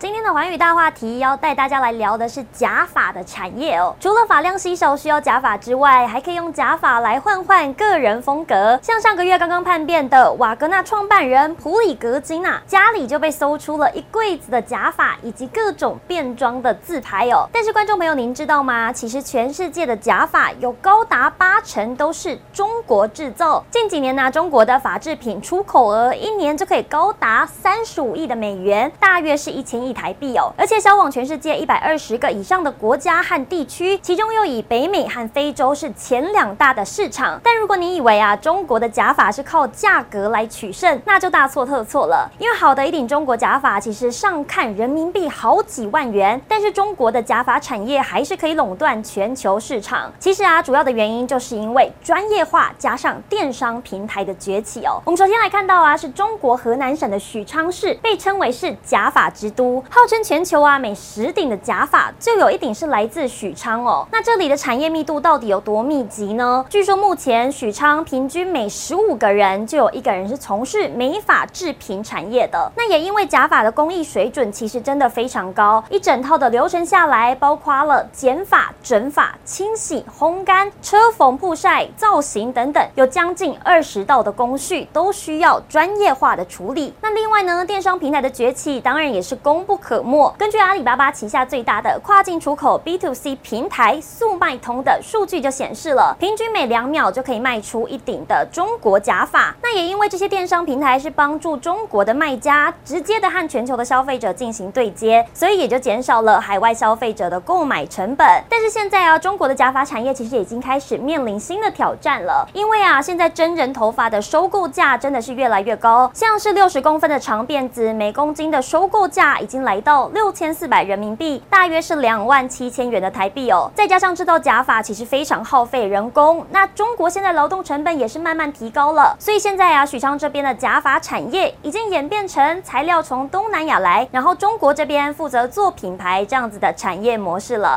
今天的环宇大话题要带大家来聊的是假发的产业哦。除了发量稀少需要假发之外，还可以用假发来换换个人风格。像上个月刚刚叛变的瓦格纳创办人普里格金啊，家里就被搜出了一柜子的假发以及各种变装的自拍哦。但是观众朋友，您知道吗？其实全世界的假发有高达八成都是中国制造。近几年呢，中国的发制品出口额一年就可以高达三十五亿的美元，大约是一千亿。台币哦，而且销往全世界一百二十个以上的国家和地区，其中又以北美和非洲是前两大的市场。但如果你以为啊，中国的假发是靠价格来取胜，那就大错特错了。因为好的一顶中国假发，其实上看人民币好几万元，但是中国的假发产业还是可以垄断全球市场。其实啊，主要的原因就是因为专业化加上电商平台的崛起哦。我们首先来看到啊，是中国河南省的许昌市，被称为是假发之都。号称全球啊，每十顶的假发就有一顶是来自许昌哦。那这里的产业密度到底有多密集呢？据说目前许昌平均每十五个人就有一个人是从事美发制品产业的。那也因为假发的工艺水准其实真的非常高，一整套的流程下来，包括了剪发、整发、清洗、烘干、车缝、曝晒、造型等等，有将近二十道的工序都需要专业化的处理。那另外呢，电商平台的崛起当然也是功不可没。根据阿里巴巴旗下最大的跨境出口 B to C 平台速卖通的数据就显示了，平均每两秒就可以卖出一顶的中国假发。那也因为这些电商平台是帮助中国的卖家直接的和全球的消费者进行对接，所以也就减少了海外消费者的购买成本。但是现在啊，中国的假发产业其实已经开始面临新的挑战了，因为啊，现在真人头发的收购价真的是越来越高，像是六十公分的长辫子，每公斤的收购价已经来到六千四百人民币，大约是两万七千元的台币哦。再加上制造假发其实非常耗费人工，那中国现在劳动成本也是慢慢提高了，所以现在啊，许昌这边的假发产业已经演变成材料从东南亚来，然后中国这边负责做品牌这样子的产业模式了。